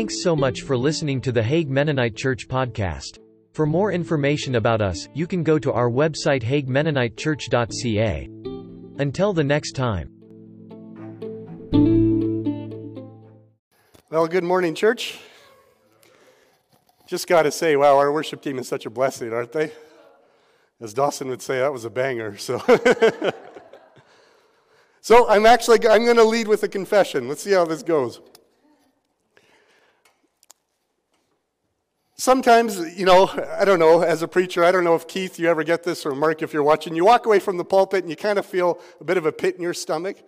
Thanks so much for listening to the Hague Mennonite Church podcast. For more information about us, you can go to our website haguemennonitechurch.ca. Until the next time. Well, good morning, church. Just got to say, wow, our worship team is such a blessing, aren't they? As Dawson would say, that was a banger. So, so I'm actually I'm going to lead with a confession. Let's see how this goes. Sometimes, you know, I don't know, as a preacher, I don't know if Keith, you ever get this, or Mark, if you're watching, you walk away from the pulpit and you kind of feel a bit of a pit in your stomach.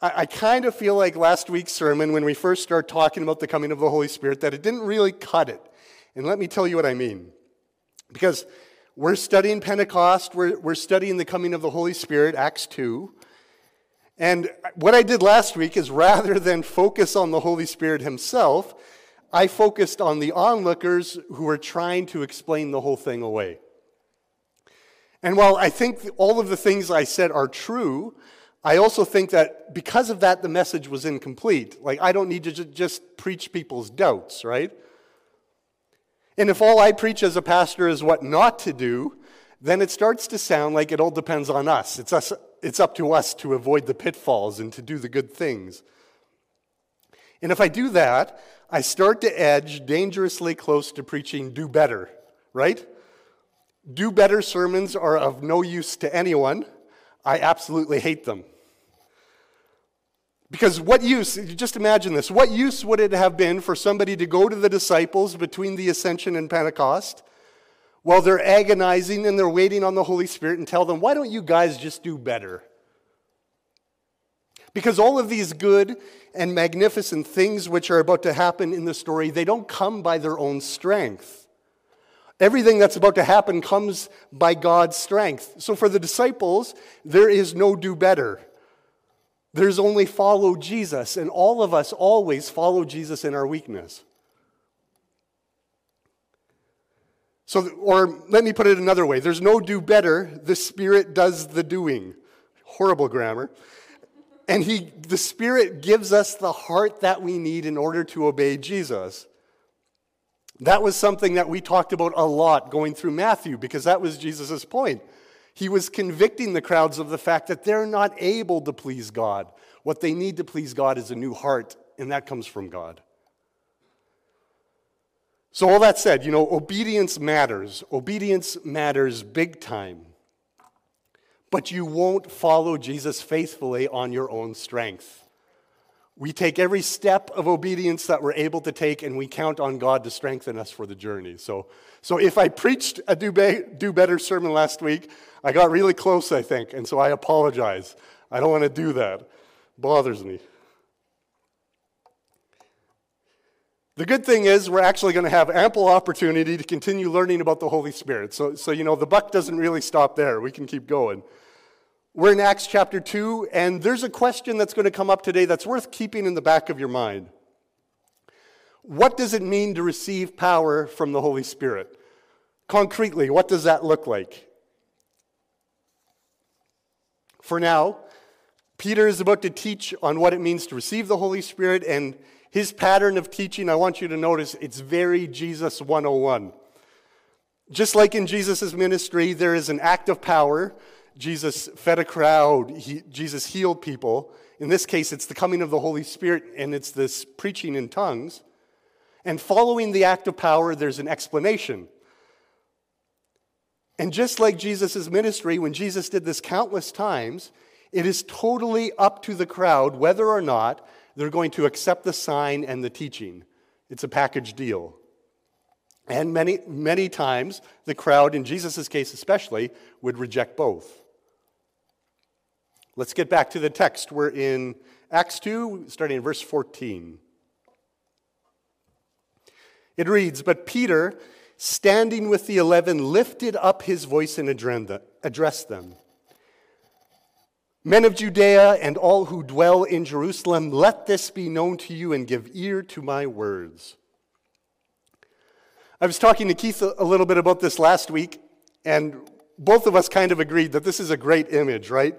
I, I kind of feel like last week's sermon, when we first started talking about the coming of the Holy Spirit, that it didn't really cut it. And let me tell you what I mean. Because we're studying Pentecost, we're, we're studying the coming of the Holy Spirit, Acts 2. And what I did last week is rather than focus on the Holy Spirit himself, I focused on the onlookers who were trying to explain the whole thing away. And while I think all of the things I said are true, I also think that because of that, the message was incomplete. Like, I don't need to just preach people's doubts, right? And if all I preach as a pastor is what not to do, then it starts to sound like it all depends on us. It's, us, it's up to us to avoid the pitfalls and to do the good things. And if I do that, I start to edge dangerously close to preaching do better, right? Do better sermons are of no use to anyone. I absolutely hate them. Because what use, just imagine this, what use would it have been for somebody to go to the disciples between the ascension and Pentecost while they're agonizing and they're waiting on the Holy Spirit and tell them, why don't you guys just do better? Because all of these good and magnificent things which are about to happen in the story, they don't come by their own strength. Everything that's about to happen comes by God's strength. So for the disciples, there is no do better. There's only follow Jesus, and all of us always follow Jesus in our weakness. So, or let me put it another way there's no do better, the Spirit does the doing. Horrible grammar. And he, the Spirit gives us the heart that we need in order to obey Jesus. That was something that we talked about a lot going through Matthew because that was Jesus' point. He was convicting the crowds of the fact that they're not able to please God. What they need to please God is a new heart, and that comes from God. So, all that said, you know, obedience matters. Obedience matters big time but you won't follow Jesus faithfully on your own strength. We take every step of obedience that we're able to take, and we count on God to strengthen us for the journey. So, so if I preached a do, be, do better sermon last week, I got really close, I think, and so I apologize. I don't want to do that. It bothers me. The good thing is, we're actually going to have ample opportunity to continue learning about the Holy Spirit. So, so, you know, the buck doesn't really stop there. We can keep going. We're in Acts chapter 2, and there's a question that's going to come up today that's worth keeping in the back of your mind. What does it mean to receive power from the Holy Spirit? Concretely, what does that look like? For now, Peter is about to teach on what it means to receive the Holy Spirit, and his pattern of teaching, I want you to notice, it's very Jesus 101. Just like in Jesus' ministry, there is an act of power Jesus fed a crowd, he, Jesus healed people. In this case, it's the coming of the Holy Spirit and it's this preaching in tongues. And following the act of power, there's an explanation. And just like Jesus' ministry, when Jesus did this countless times, it is totally up to the crowd whether or not they're going to accept the sign and the teaching. It's a package deal. And many, many times, the crowd, in Jesus' case especially, would reject both. Let's get back to the text. We're in Acts 2, starting in verse 14. It reads But Peter, standing with the eleven, lifted up his voice and addressed them Men of Judea and all who dwell in Jerusalem, let this be known to you and give ear to my words. I was talking to Keith a little bit about this last week, and both of us kind of agreed that this is a great image, right?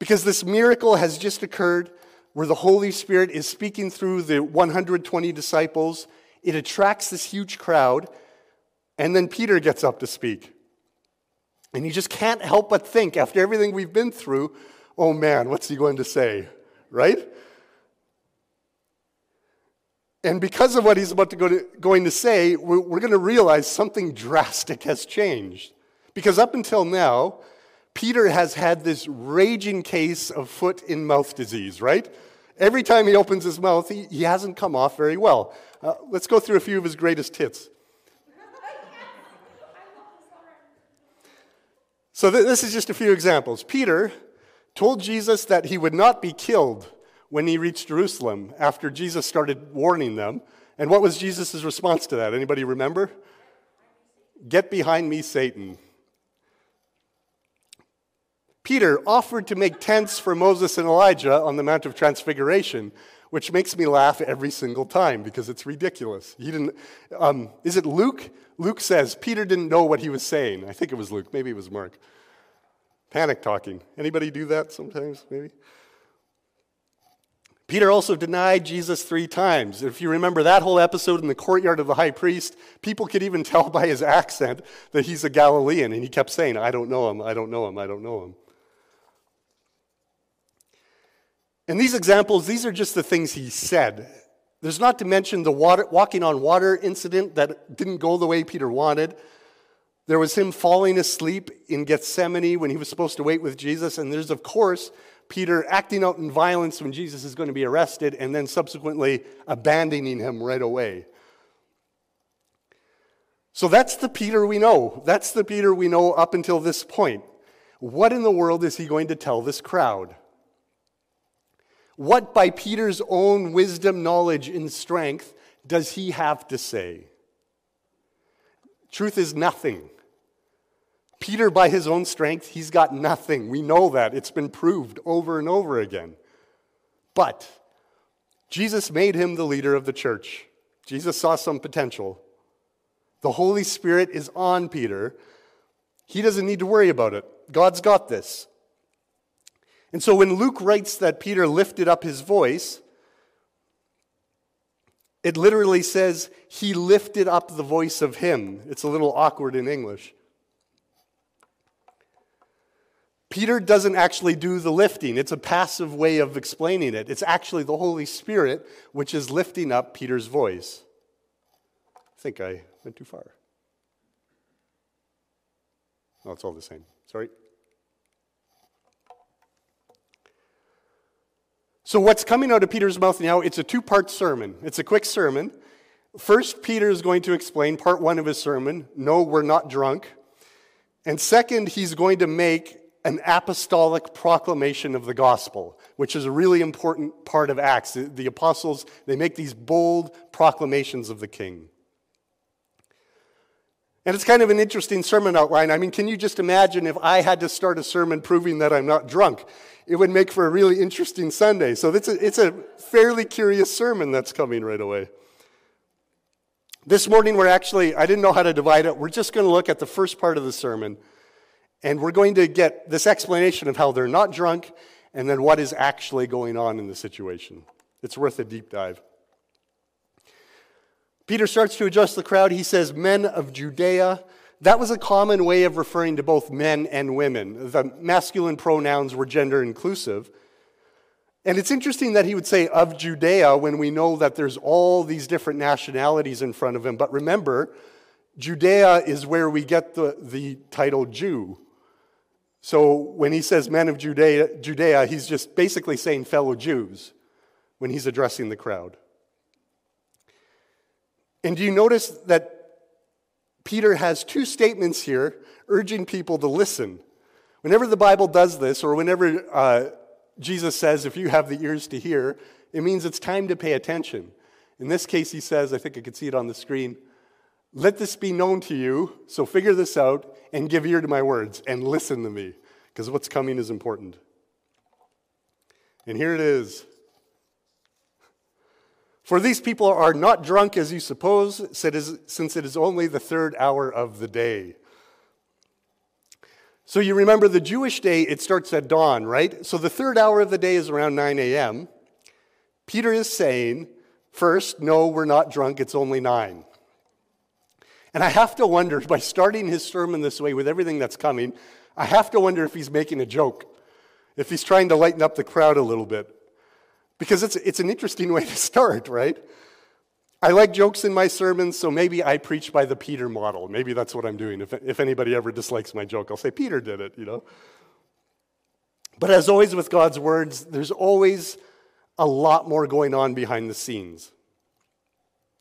Because this miracle has just occurred. where the Holy Spirit is speaking through the 120 disciples. It attracts this huge crowd, and then Peter gets up to speak. And you just can't help but think, after everything we've been through, oh man, what's he going to say? Right? And because of what he's about to go to, going to say, we're, we're going to realize something drastic has changed. Because up until now, Peter has had this raging case of foot in mouth disease, right? Every time he opens his mouth, he, he hasn't come off very well. Uh, let's go through a few of his greatest hits. So, th- this is just a few examples. Peter told Jesus that he would not be killed when he reached Jerusalem after Jesus started warning them. And what was Jesus' response to that? Anybody remember? Get behind me, Satan. Peter offered to make tents for Moses and Elijah on the Mount of Transfiguration, which makes me laugh every single time because it's ridiculous. He didn't. Um, is it Luke? Luke says Peter didn't know what he was saying. I think it was Luke. Maybe it was Mark. Panic talking. Anybody do that sometimes? Maybe. Peter also denied Jesus three times. If you remember that whole episode in the courtyard of the high priest, people could even tell by his accent that he's a Galilean, and he kept saying, I don't know him, I don't know him, I don't know him. And these examples, these are just the things he said. There's not to mention the water, walking on water incident that didn't go the way Peter wanted. There was him falling asleep in Gethsemane when he was supposed to wait with Jesus. And there's, of course, Peter acting out in violence when Jesus is going to be arrested and then subsequently abandoning him right away. So that's the Peter we know. That's the Peter we know up until this point. What in the world is he going to tell this crowd? What, by Peter's own wisdom, knowledge, and strength, does he have to say? Truth is nothing. Peter, by his own strength, he's got nothing. We know that. It's been proved over and over again. But Jesus made him the leader of the church. Jesus saw some potential. The Holy Spirit is on Peter. He doesn't need to worry about it. God's got this. And so when Luke writes that Peter lifted up his voice, it literally says he lifted up the voice of him. It's a little awkward in English. Peter doesn't actually do the lifting. It's a passive way of explaining it. It's actually the Holy Spirit which is lifting up Peter's voice. I think I went too far. No, it's all the same. Sorry. So, what's coming out of Peter's mouth now, it's a two part sermon. It's a quick sermon. First, Peter is going to explain part one of his sermon no, we're not drunk. And second, he's going to make an apostolic proclamation of the gospel, which is a really important part of Acts. The apostles, they make these bold proclamations of the king. And it's kind of an interesting sermon outline. I mean, can you just imagine if I had to start a sermon proving that I'm not drunk? it would make for a really interesting Sunday. So it's a, it's a fairly curious sermon that's coming right away. This morning, we're actually, I didn't know how to divide it. We're just going to look at the first part of the sermon, and we're going to get this explanation of how they're not drunk and then what is actually going on in the situation. It's worth a deep dive. Peter starts to address the crowd. He says, Men of Judea, that was a common way of referring to both men and women. The masculine pronouns were gender inclusive. And it's interesting that he would say of Judea when we know that there's all these different nationalities in front of him. But remember, Judea is where we get the, the title Jew. So when he says men of Judea, Judea, he's just basically saying fellow Jews when he's addressing the crowd. And do you notice that Peter has two statements here urging people to listen. Whenever the Bible does this, or whenever uh, Jesus says, if you have the ears to hear, it means it's time to pay attention. In this case, he says, I think I could see it on the screen, let this be known to you, so figure this out and give ear to my words and listen to me, because what's coming is important. And here it is for these people are not drunk as you suppose, since it is only the third hour of the day. So you remember the Jewish day, it starts at dawn, right? So the third hour of the day is around 9 a.m. Peter is saying, first, no, we're not drunk, it's only nine. And I have to wonder, by starting his sermon this way with everything that's coming, I have to wonder if he's making a joke, if he's trying to lighten up the crowd a little bit. Because it's, it's an interesting way to start, right? I like jokes in my sermons, so maybe I preach by the Peter model. Maybe that's what I'm doing. If, if anybody ever dislikes my joke, I'll say, Peter did it, you know? But as always with God's words, there's always a lot more going on behind the scenes.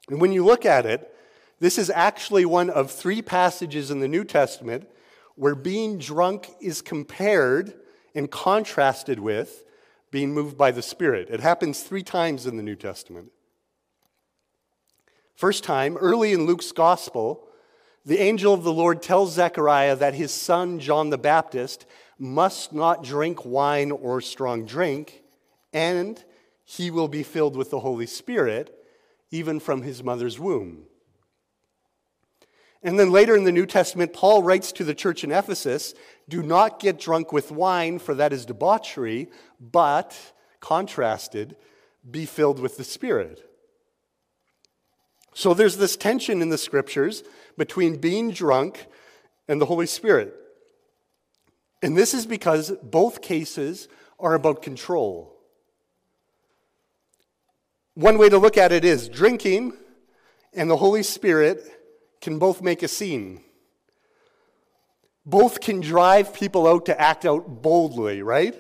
And when you look at it, this is actually one of three passages in the New Testament where being drunk is compared and contrasted with being moved by the Spirit. It happens three times in the New Testament. First time, early in Luke's Gospel, the angel of the Lord tells Zechariah that his son, John the Baptist, must not drink wine or strong drink, and he will be filled with the Holy Spirit, even from his mother's womb. And then later in the New Testament, Paul writes to the church in Ephesus do not get drunk with wine, for that is debauchery, but, contrasted, be filled with the Spirit. So there's this tension in the scriptures between being drunk and the Holy Spirit. And this is because both cases are about control. One way to look at it is drinking and the Holy Spirit can both make a scene. Both can drive people out to act out boldly, right?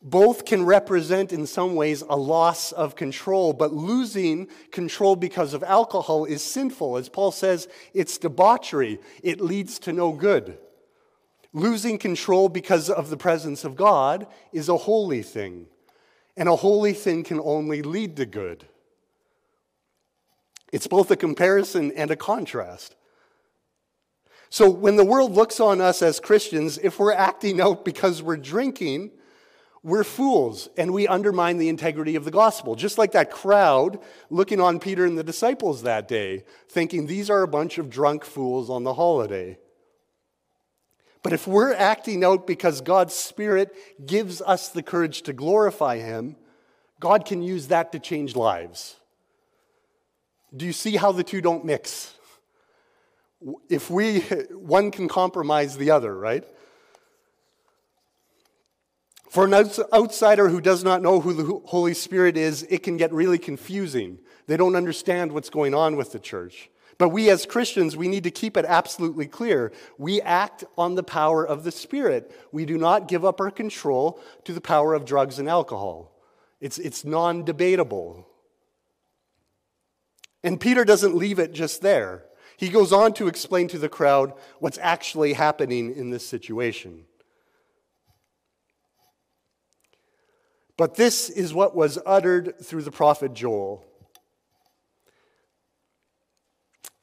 Both can represent, in some ways, a loss of control, but losing control because of alcohol is sinful. As Paul says, it's debauchery, it leads to no good. Losing control because of the presence of God is a holy thing, and a holy thing can only lead to good. It's both a comparison and a contrast. So when the world looks on us as Christians, if we're acting out because we're drinking, we're fools and we undermine the integrity of the gospel. Just like that crowd looking on Peter and the disciples that day, thinking these are a bunch of drunk fools on the holiday. But if we're acting out because God's Spirit gives us the courage to glorify Him, God can use that to change lives. Do you see how the two don't mix? If we, one can compromise the other, right? For an outsider who does not know who the Holy Spirit is, it can get really confusing. They don't understand what's going on with the church. But we as Christians, we need to keep it absolutely clear. We act on the power of the Spirit. We do not give up our control to the power of drugs and alcohol. It's, it's non debatable. And Peter doesn't leave it just there. He goes on to explain to the crowd what's actually happening in this situation. But this is what was uttered through the prophet Joel.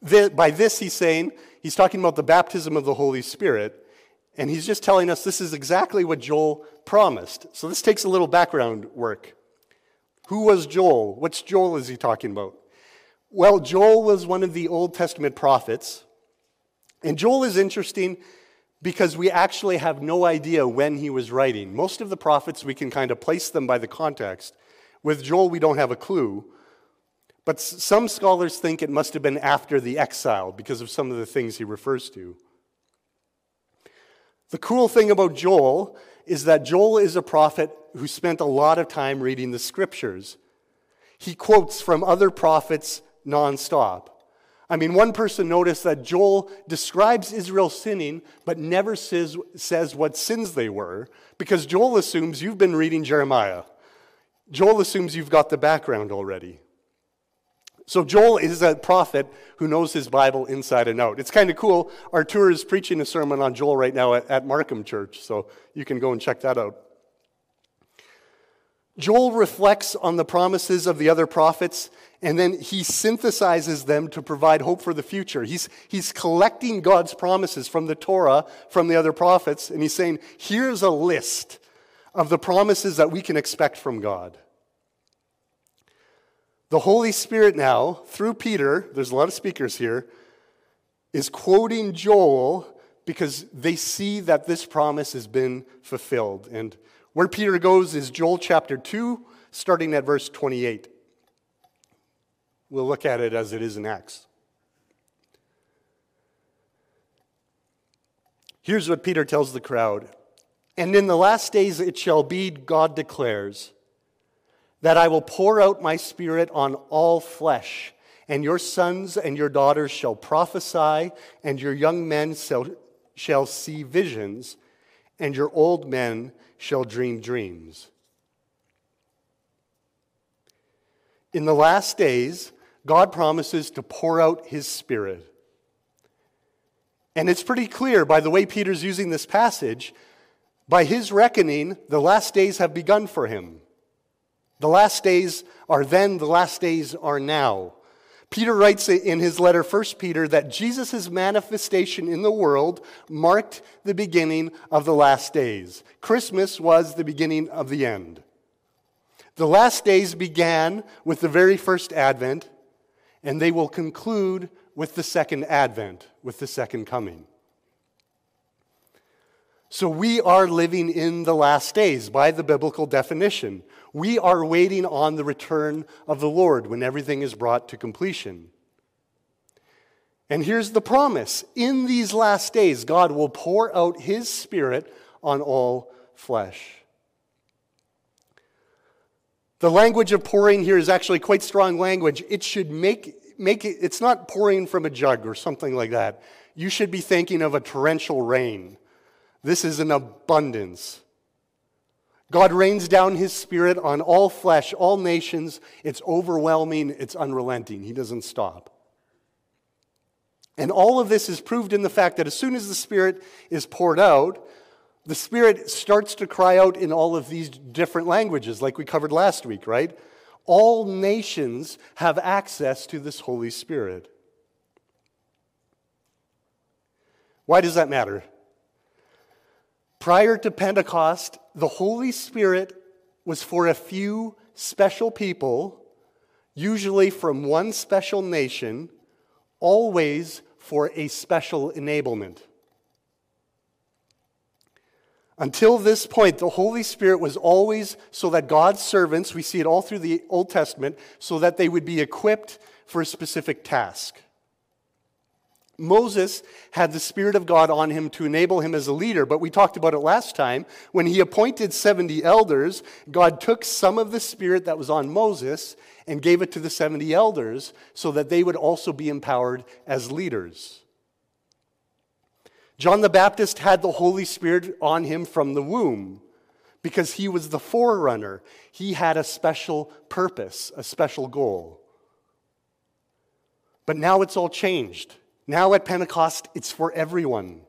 by this, he's saying, he's talking about the baptism of the Holy Spirit, and he's just telling us this is exactly what Joel promised. So this takes a little background work. Who was Joel? Which Joel is he talking about? Well, Joel was one of the Old Testament prophets. And Joel is interesting because we actually have no idea when he was writing. Most of the prophets, we can kind of place them by the context. With Joel, we don't have a clue. But some scholars think it must have been after the exile because of some of the things he refers to. The cool thing about Joel is that Joel is a prophet who spent a lot of time reading the scriptures. He quotes from other prophets nonstop. I mean, one person noticed that Joel describes Israel sinning, but never says, says what sins they were, because Joel assumes you've been reading Jeremiah. Joel assumes you've got the background already. So Joel is a prophet who knows his Bible inside and out. It's kind of cool. Artur is preaching a sermon on Joel right now at, at Markham Church, so you can go and check that out. Joel reflects on the promises of the other prophets and then he synthesizes them to provide hope for the future. He's, he's collecting God's promises from the Torah, from the other prophets, and he's saying, here's a list of the promises that we can expect from God. The Holy Spirit now, through Peter, there's a lot of speakers here, is quoting Joel because they see that this promise has been fulfilled. And where Peter goes is Joel chapter 2, starting at verse 28. We'll look at it as it is in Acts. Here's what Peter tells the crowd And in the last days it shall be, God declares, that I will pour out my spirit on all flesh, and your sons and your daughters shall prophesy, and your young men shall, shall see visions, and your old men shall dream dreams. In the last days, God promises to pour out his spirit. And it's pretty clear by the way Peter's using this passage, by his reckoning, the last days have begun for him. The last days are then, the last days are now. Peter writes in his letter, 1 Peter, that Jesus' manifestation in the world marked the beginning of the last days. Christmas was the beginning of the end. The last days began with the very first advent, and they will conclude with the second advent, with the second coming. So we are living in the last days by the biblical definition. We are waiting on the return of the Lord when everything is brought to completion. And here's the promise in these last days, God will pour out his Spirit on all flesh. The language of pouring here is actually quite strong language. It should make make it, it's not pouring from a jug or something like that. You should be thinking of a torrential rain. This is an abundance. God rains down his spirit on all flesh, all nations. It's overwhelming, it's unrelenting. He doesn't stop. And all of this is proved in the fact that as soon as the Spirit is poured out, the Spirit starts to cry out in all of these different languages, like we covered last week, right? all nations have access to this Holy Spirit. Why does that matter? Prior to Pentecost, the Holy Spirit was for a few special people, usually from one special nation, always for a special enablement. Until this point, the Holy Spirit was always so that God's servants, we see it all through the Old Testament, so that they would be equipped for a specific task. Moses had the Spirit of God on him to enable him as a leader, but we talked about it last time. When he appointed 70 elders, God took some of the Spirit that was on Moses and gave it to the 70 elders so that they would also be empowered as leaders. John the Baptist had the Holy Spirit on him from the womb because he was the forerunner. He had a special purpose, a special goal. But now it's all changed. Now at Pentecost, it's for everyone.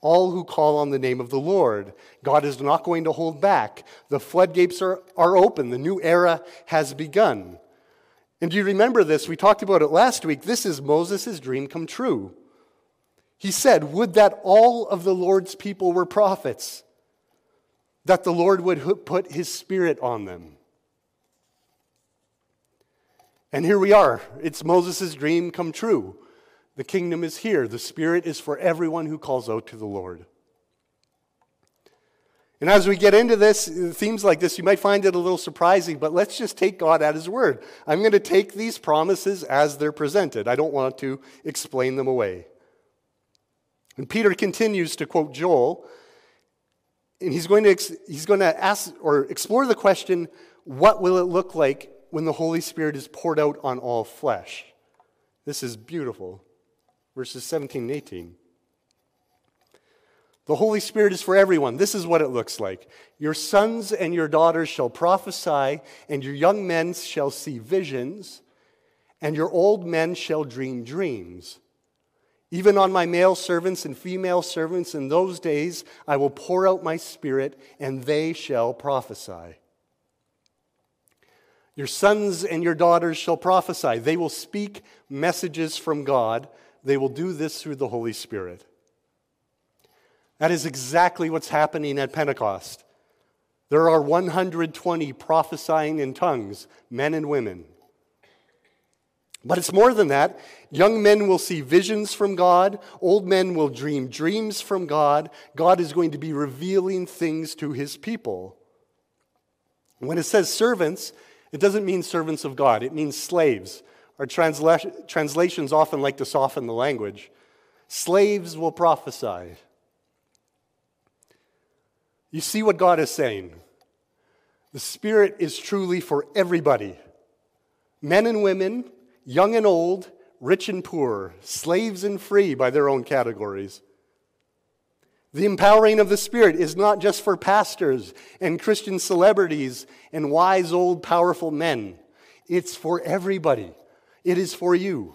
All who call on the name of the Lord. God is not going to hold back. The floodgates are, are open. The new era has begun. And do you remember this? We talked about it last week. This is Moses' dream come true. He said, Would that all of the Lord's people were prophets, that the Lord would put his spirit on them. And here we are. It's Moses' dream come true. The kingdom is here. The Spirit is for everyone who calls out to the Lord. And as we get into this, uh, themes like this, you might find it a little surprising, but let's just take God at His word. I'm going to take these promises as they're presented. I don't want to explain them away. And Peter continues to quote Joel, and he's going to, he's going to ask or explore the question what will it look like when the Holy Spirit is poured out on all flesh? This is beautiful. Verses 17 and 18. The Holy Spirit is for everyone. This is what it looks like. Your sons and your daughters shall prophesy, and your young men shall see visions, and your old men shall dream dreams. Even on my male servants and female servants in those days, I will pour out my spirit, and they shall prophesy. Your sons and your daughters shall prophesy. They will speak messages from God. They will do this through the Holy Spirit. That is exactly what's happening at Pentecost. There are 120 prophesying in tongues, men and women. But it's more than that. Young men will see visions from God. Old men will dream dreams from God. God is going to be revealing things to his people. When it says servants, it doesn't mean servants of God, it means slaves. Our transla- translations often like to soften the language. Slaves will prophesy. You see what God is saying. The Spirit is truly for everybody men and women, young and old, rich and poor, slaves and free by their own categories. The empowering of the Spirit is not just for pastors and Christian celebrities and wise, old, powerful men. It's for everybody. It is for you.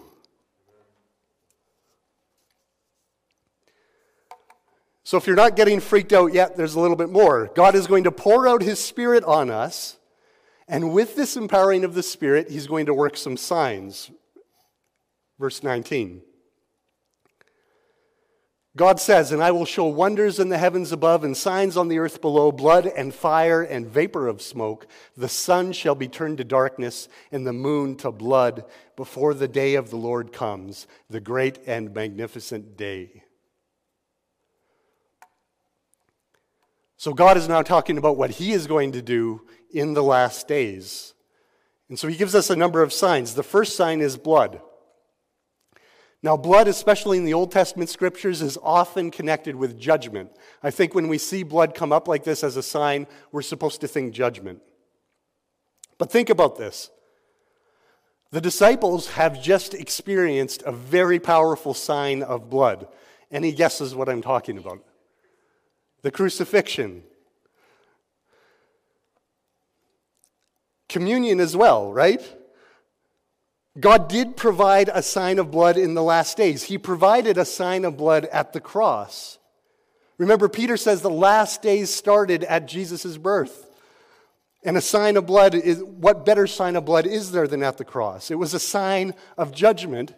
So, if you're not getting freaked out yet, there's a little bit more. God is going to pour out His Spirit on us, and with this empowering of the Spirit, He's going to work some signs. Verse 19. God says, And I will show wonders in the heavens above and signs on the earth below blood and fire and vapor of smoke. The sun shall be turned to darkness and the moon to blood before the day of the Lord comes, the great and magnificent day. So God is now talking about what he is going to do in the last days. And so he gives us a number of signs. The first sign is blood. Now, blood, especially in the Old Testament scriptures, is often connected with judgment. I think when we see blood come up like this as a sign, we're supposed to think judgment. But think about this. The disciples have just experienced a very powerful sign of blood. Any guesses what I'm talking about? The crucifixion. Communion as well, right? God did provide a sign of blood in the last days. He provided a sign of blood at the cross. Remember, Peter says the last days started at Jesus' birth. And a sign of blood is what better sign of blood is there than at the cross? It was a sign of judgment,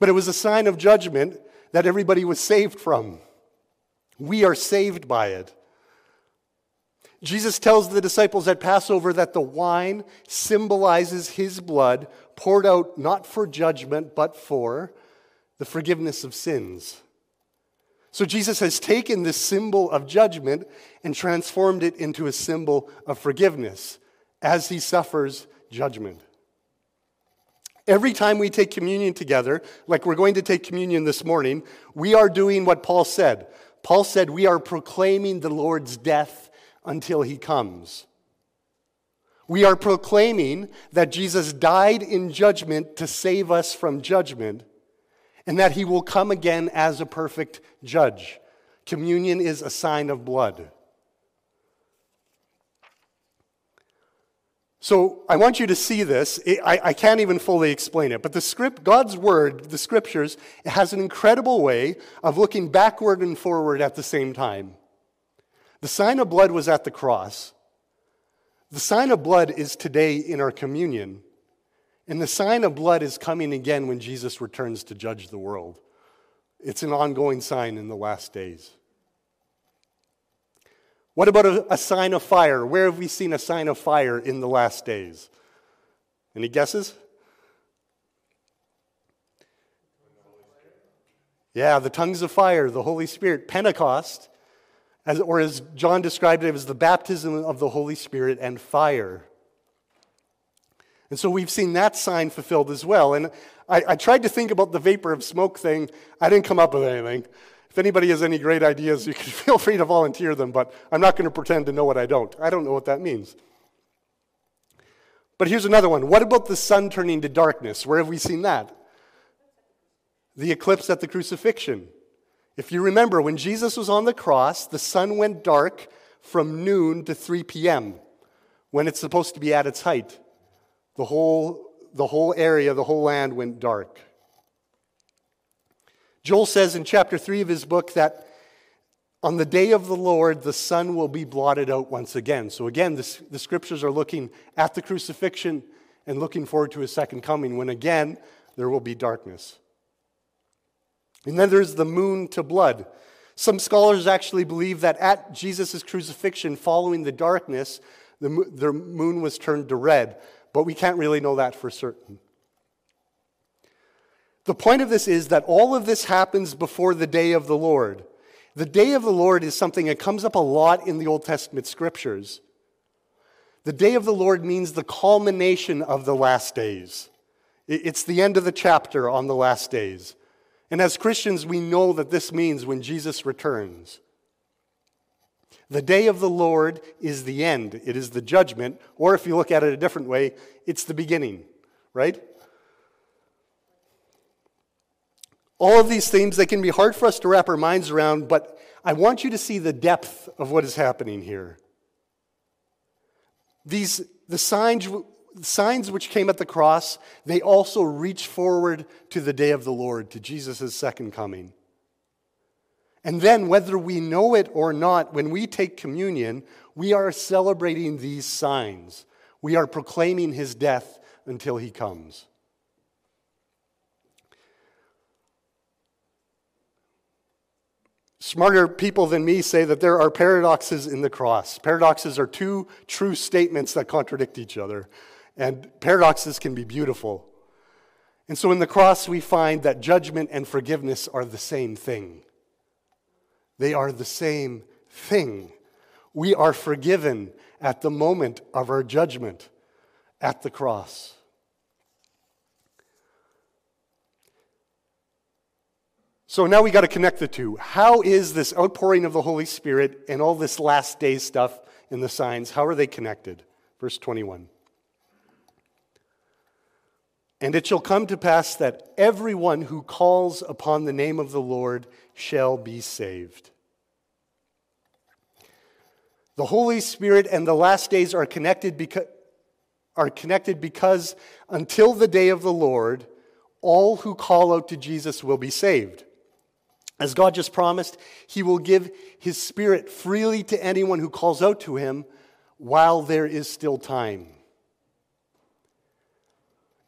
but it was a sign of judgment that everybody was saved from. We are saved by it. Jesus tells the disciples at Passover that the wine symbolizes his blood poured out not for judgment, but for the forgiveness of sins. So Jesus has taken this symbol of judgment and transformed it into a symbol of forgiveness as he suffers judgment. Every time we take communion together, like we're going to take communion this morning, we are doing what Paul said. Paul said, We are proclaiming the Lord's death until he comes. We are proclaiming that Jesus died in judgment to save us from judgment and that he will come again as a perfect judge. Communion is a sign of blood. So I want you to see this. I, can't even fully explain it, but the script, God's word, the scriptures, has an incredible way of looking backward and forward at the same time. The sign of blood was at the cross. The sign of blood is today in our communion. And the sign of blood is coming again when Jesus returns to judge the world. It's an ongoing sign in the last days. What about a, a, sign of fire? Where have we seen a sign of fire in the last days? Any guesses? Yeah, the tongues of fire, the Holy Spirit. Pentecost as, or as John described it, as the baptism of the Holy Spirit and fire. And so we've seen that sign fulfilled as well. And I, I, tried to think about the vapor of smoke thing. I didn't come up with anything. If anybody has any great ideas, you can feel free to volunteer them, but I'm not going to pretend to know what I don't. I don't know what that means. But here's another one. What about the sun turning to darkness? Where have we seen that? The eclipse at the crucifixion. If you remember, when Jesus was on the cross, the sun went dark from noon to 3 p.m., when it's supposed to be at its height. The whole, the whole area, the whole land went dark. Joel says in chapter 3 of his book that on the day of the Lord, the sun will be blotted out once again. So, again, the, the scriptures are looking at the crucifixion and looking forward to his second coming, when again there will be darkness. And then there's the moon to blood. Some scholars actually believe that at Jesus' crucifixion, following the darkness, the, moon was turned to red, but we can't really know that for certain. The point of this is that all of this happens before the day of the Lord. The day of the Lord is something that comes up a lot in the Old Testament scriptures. The day of the Lord means the culmination of the last days. It's the end of the chapter on the last days. And as Christians, we know that this means when Jesus returns. The day of the Lord is the end, it is the judgment, or if you look at it a different way, it's the beginning, right? All of these themes, they can be hard for us to wrap our minds around, but I want you to see the depth of what is happening here. These, the signs, signs which came at the cross, they also reach forward to the day of the Lord, to Jesus' second coming. And then, whether we know it or not, when we take communion, we are celebrating these signs. We are proclaiming his death until he comes. Smarter people than me say that there are paradoxes in the cross. Paradoxes are two true statements that contradict each other, and paradoxes can be beautiful. And so in the cross, we find that judgment and forgiveness are the same thing. They are the same thing. We are forgiven at the moment of our judgment at the cross. So now we got to connect the two. How is this outpouring of the Holy Spirit and all this last day stuff in the signs, how are they connected? Verse 21. And it shall come to pass that everyone who calls upon the name of the Lord shall be saved. The Holy Spirit and the last days are connected because, are connected because until the day of the Lord, all who call out to Jesus will be saved. As God just promised, He will give His Spirit freely to anyone who calls out to Him while there is still time.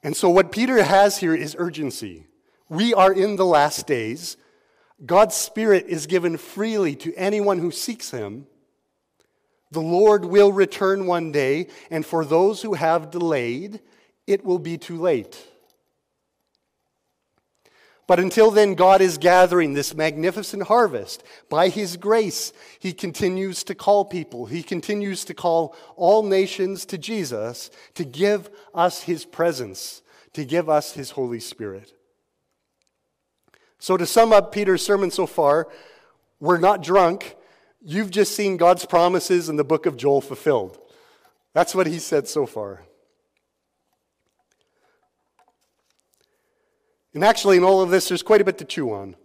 And so, what Peter has here is urgency. We are in the last days. God's Spirit is given freely to anyone who seeks Him. The Lord will return one day, and for those who have delayed, it will be too late. But until then, God is gathering this magnificent harvest. By His grace, He continues to call people. He continues to call all nations to Jesus to give us His presence, to give us His Holy Spirit. So, to sum up Peter's sermon so far, we're not drunk. You've just seen God's promises in the book of Joel fulfilled. That's what he said so far. And actually, in all of this, there's quite a bit to chew on.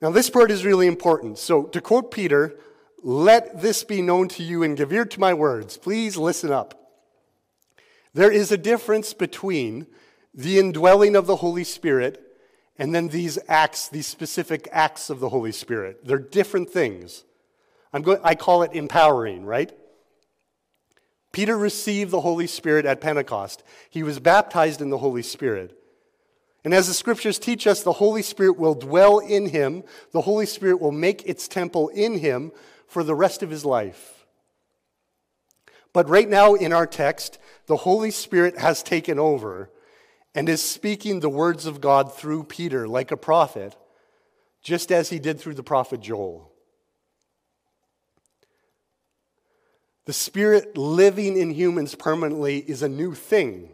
Now, this part is really important. So, to quote Peter, let this be known to you and give ear to my words. Please listen up. There is a difference between the indwelling of the Holy Spirit and then these acts, these specific acts of the Holy Spirit. They're different things. I'm going, I call it empowering, right? Peter received the Holy Spirit at Pentecost. He was baptized in the Holy Spirit. And as the scriptures teach us, the Holy Spirit will dwell in him. The Holy Spirit will make its temple in him for the rest of his life. But right now in our text, the Holy Spirit has taken over and is speaking the words of God through Peter like a prophet, just as he did through the prophet Joel. The Spirit living in humans permanently is a new thing.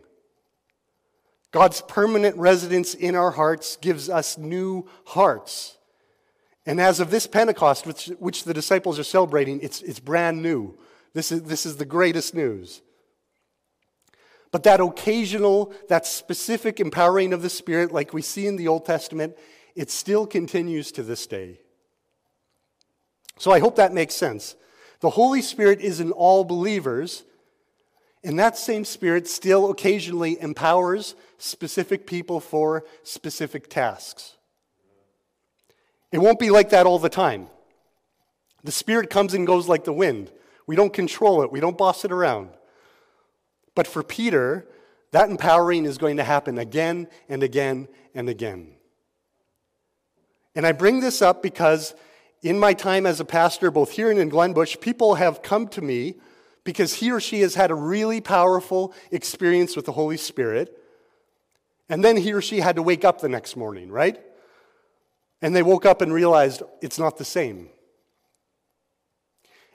God's permanent residence in our hearts gives us new hearts. And as of this Pentecost, which, which the disciples are celebrating, it's, it's brand new. This is, this is the greatest news. But that occasional, that specific empowering of the Spirit, like we see in the Old Testament, it still continues to this day. So I hope that makes sense. The Holy Spirit is in all believers, and that same Spirit still occasionally empowers specific people for specific tasks. It won't be like that all the time. The Spirit comes and goes like the wind. We don't control it, we don't boss it around. But for Peter, that empowering is going to happen again and again and again. And I bring this up because in my time as a pastor, both here and in Glenbush, people have come to me because he or she has had a really powerful experience with the Holy Spirit. And then he or she had to wake up the next morning, right? And they woke up and realized it's not the same.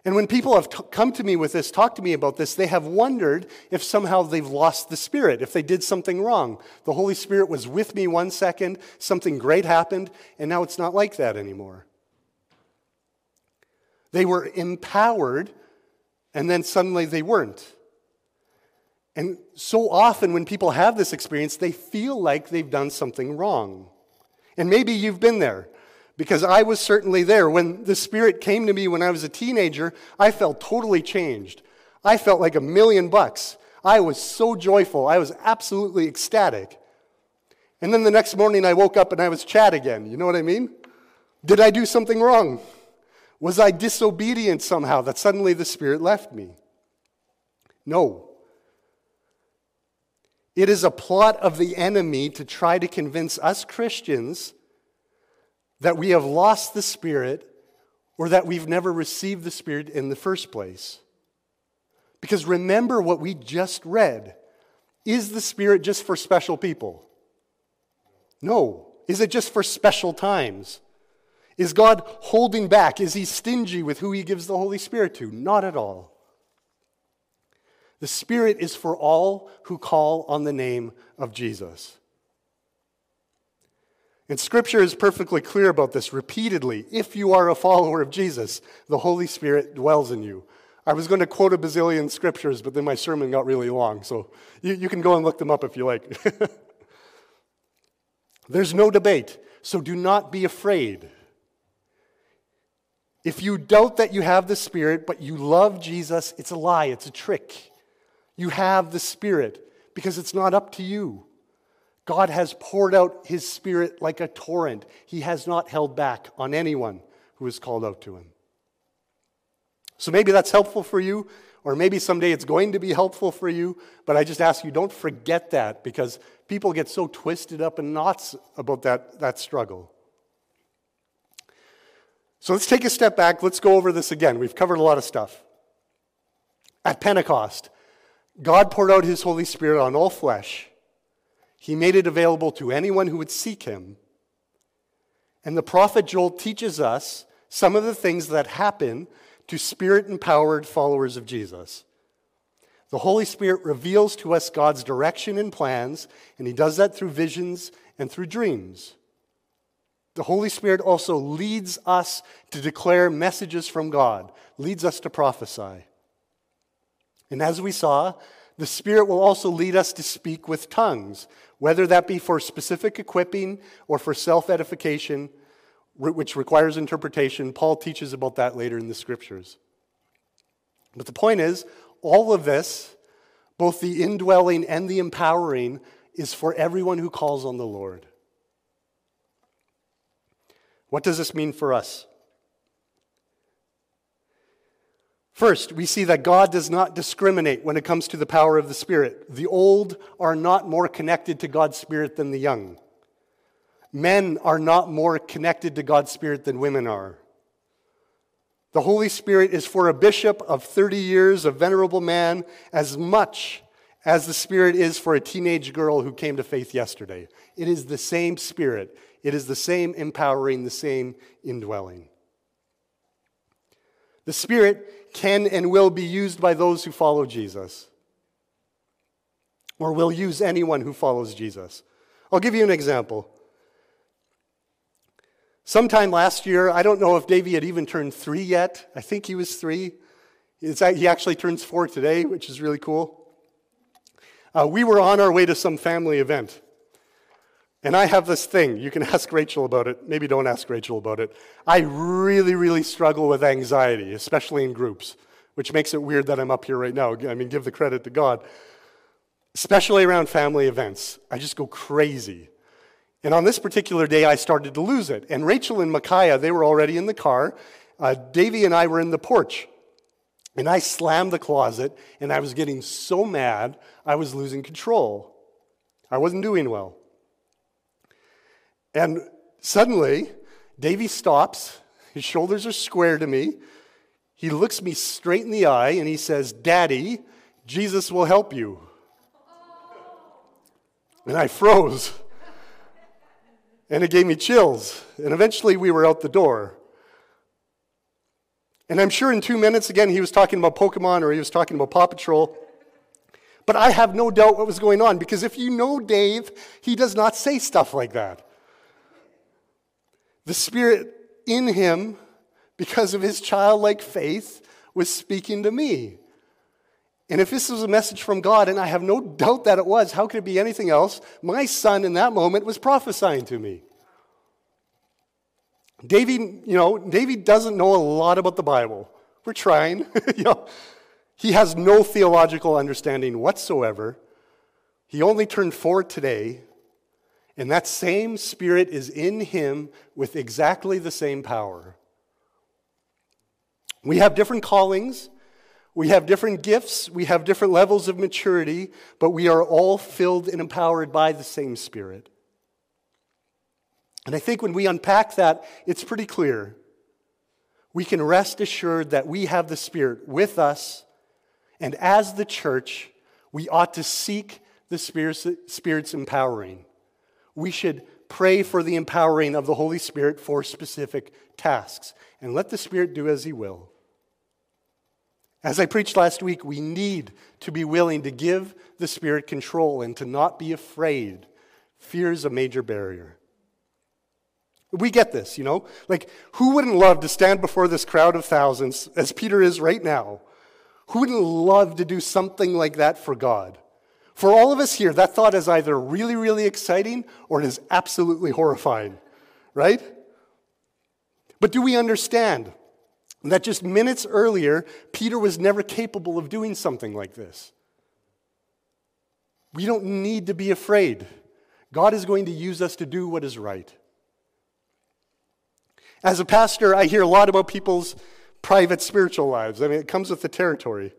And when people have t- come to me with this, talked to me about this, they have wondered if somehow they've lost the Spirit, if they did something wrong. The Holy Spirit was with me one second, something great happened, and now it's not like that anymore. They were empowered, and then suddenly they weren't. And so often, when people have this experience, they feel like they've done something wrong. And maybe you've been there because I was certainly there. When the Spirit came to me when I was a teenager, I felt totally changed. I felt like a million bucks. I was so joyful. I was absolutely ecstatic. And then the next morning, I woke up and I was Chad again. You know what I mean? Did I do something wrong? Was I disobedient somehow that suddenly the Spirit left me? No. It is a plot of the enemy to try to convince us Christians that we have lost the Spirit or that we've never received the Spirit in the first place. Because remember what we just read. Is the Spirit just for special people? No. Is it just for special times? Is God holding back? Is He stingy with who He gives the Holy Spirit to? Not at all. The Spirit is for all who call on the name of Jesus. And Scripture is perfectly clear about this repeatedly. If you are a follower of Jesus, the Holy Spirit dwells in you. I was going to quote a bazillion scriptures, but then my sermon got really long, so you, you can go and look them up if you like. There's no debate, so do not be afraid. If you doubt that you have the Spirit, but you love Jesus, it's a lie, it's a trick. You have the Spirit because it's not up to you. God has poured out His Spirit like a torrent. He has not held back on anyone who is called out to Him. So maybe that's helpful for you, or maybe someday it's going to be helpful for you, but I just ask you don't forget that because people get so twisted up in knots about that, that struggle. So let's take a step back. Let's go over this again. We've covered a lot of stuff. At Pentecost, God poured out his Holy Spirit on all flesh. He made it available to anyone who would seek him. And the prophet Joel teaches us some of the things that happen to spirit empowered followers of Jesus. The Holy Spirit reveals to us God's direction and plans, and he does that through visions and through dreams. The Holy Spirit also leads us to declare messages from God, leads us to prophesy. And as we saw, the Spirit will also lead us to speak with tongues, whether that be for specific equipping or for self edification, which requires interpretation. Paul teaches about that later in the scriptures. But the point is, all of this, both the indwelling and the empowering, is for everyone who calls on the Lord. What does this mean for us? First, we see that God does not discriminate when it comes to the power of the Spirit. The old are not more connected to God's Spirit than the young. Men are not more connected to God's Spirit than women are. The Holy Spirit is for a bishop of 30 years, a venerable man, as much as the Spirit is for a teenage girl who came to faith yesterday. It is the same Spirit, it is the same empowering, the same indwelling. The Spirit can and will be used by those who follow Jesus, or will use anyone who follows Jesus. I'll give you an example. Sometime last year, I don't know if Davey had even turned three yet. I think he was three. he actually turns four today, which is really cool. Uh, we were on our way to some family event. And I have this thing. You can ask Rachel about it. Maybe don't ask Rachel about it. I really, really struggle with anxiety, especially in groups, which makes it weird that I'm up here right now. I mean, give the credit to God. Especially around family events. I just go crazy. And on this particular day, I started to lose it. And Rachel and Micaiah, they were already in the car. Uh, Davy and I were in the porch. And I slammed the closet, and I was getting so mad, I was losing control. I wasn't doing well. And suddenly, Davy stops. His shoulders are square to me. He looks me straight in the eye and he says, Daddy, Jesus will help you. And I froze. And it gave me chills. And eventually we were out the door. And I'm sure in two minutes, again, he was talking about Pokemon or he was talking about Paw Patrol. But I have no doubt what was going on because if you know Dave, he does not say stuff like that. The Spirit in him, because of his childlike faith, was speaking to me. And if this was a message from God, and I have no doubt that it was, how could it be anything else? My son in that moment was prophesying to me. David, you know, David doesn't know a lot about the Bible. We're trying. you know, he has no theological understanding whatsoever. He only turned four today, and that same spirit is in him with exactly the same power. We have different callings, we have different gifts, we have different levels of maturity, but we are all filled and empowered by the same spirit. And I think when we unpack that, it's pretty clear. We can rest assured that we have the Spirit with us, and as the church, we ought to seek the Spirit's empowering. We should pray for the empowering of the Holy Spirit for specific tasks, and let the Spirit do as He will. As I preached last week, we need to be willing to give the Spirit control and to not be afraid. Fear is a major barrier. We get this, you know? Like, who wouldn't love to stand before this crowd of thousands, as Peter is right now? Who wouldn't love to do something like that for God? For all of us here, that thought is either really, really exciting or it is absolutely horrifying, right? But do we understand that just minutes earlier, Peter was never capable of doing something like this? We don't need to be afraid. God is going to use us to do what is right. As a pastor, I hear a lot about people's private spiritual lives. I mean, it comes with the territory.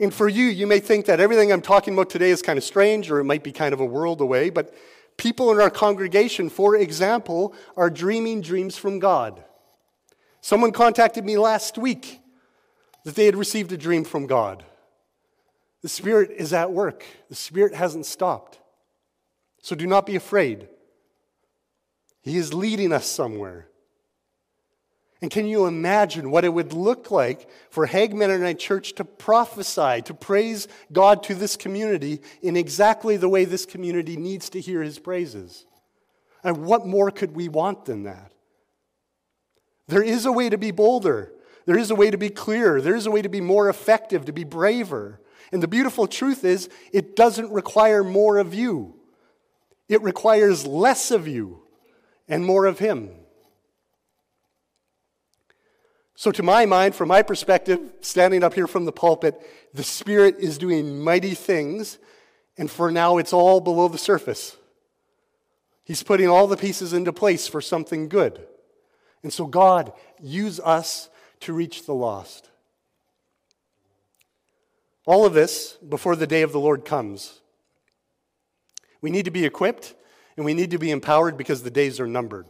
And for you, you may think that everything I'm talking about today is kind of strange or it might be kind of a world away, but people in our congregation, for example, are dreaming dreams from God. Someone contacted me last week that they had received a dream from God. The Spirit is at work, the Spirit hasn't stopped. So do not be afraid. He is leading us somewhere. And can you imagine what it would look like for Hague Mennonite Church to prophesy, to praise God to this community in exactly the way this community needs to hear his praises? And what more could we want than that? There is a way to be bolder. There is a way to be clearer. There is a way to be more effective, to be braver. And the beautiful truth is, it doesn't require more of you, it requires less of you and more of Him. So, to my mind, from my perspective, standing up here from the pulpit, the Spirit is doing mighty things, and for now it's all below the surface. He's putting all the pieces into place for something good. And so, God, use us to reach the lost. All of this before the day of the Lord comes. We need to be equipped and we need to be empowered because the days are numbered.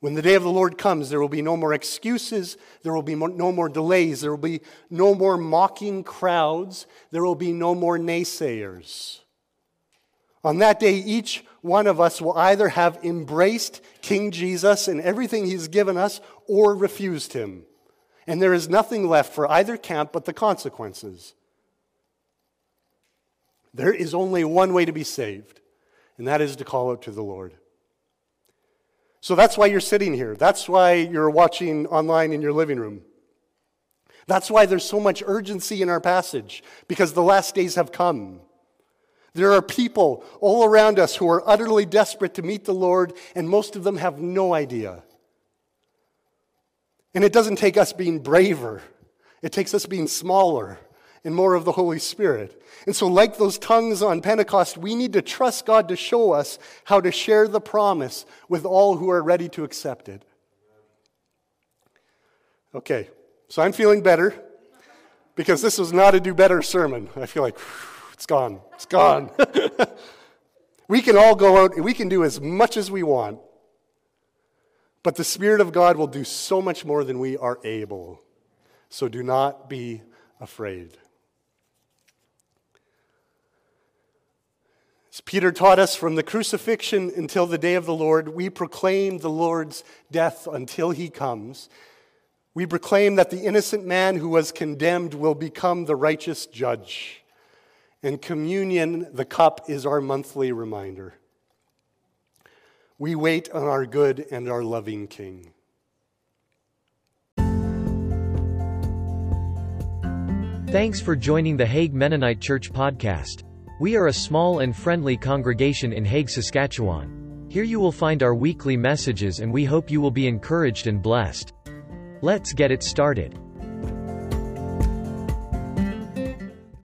When the day of the Lord comes, there will be no more excuses. There will be no more delays. There will be no more mocking crowds. There will be no more naysayers. On that day, each one of us will either have embraced King Jesus and everything he's given us or refused him. And there is nothing left for either camp but the consequences. There is only one way to be saved and that is to call out to the Lord. So that's why you're sitting here. That's why you're watching online in your living room. That's why there's so much urgency in our passage, because the last days have come. There are people all around us who are utterly desperate to meet the Lord, and most of them have no idea. And it doesn't take us being braver, it takes us being smaller and more of the Holy Spirit. And so, like those tongues on Pentecost, we need to trust God to show us how to share the promise with all who are ready to accept it. Okay, so I'm feeling better because this was not a do better sermon. I feel like it's gone. It's gone. we can all go out and we can do as much as we want. But the Spirit of God will do so much more than we are able. So do not be afraid. As Peter taught us from the crucifixion until the day of the Lord, we proclaim the Lord's death until he comes. We proclaim that the innocent man who was condemned will become the righteous judge. And communion, the cup, is our monthly reminder. We wait on our good and our loving King. Thanks for joining the Hague Mennonite Church podcast. We are a small and friendly congregation in Hague, Saskatchewan. Here you will find our weekly messages and we hope you will be encouraged and blessed. Let's get it started.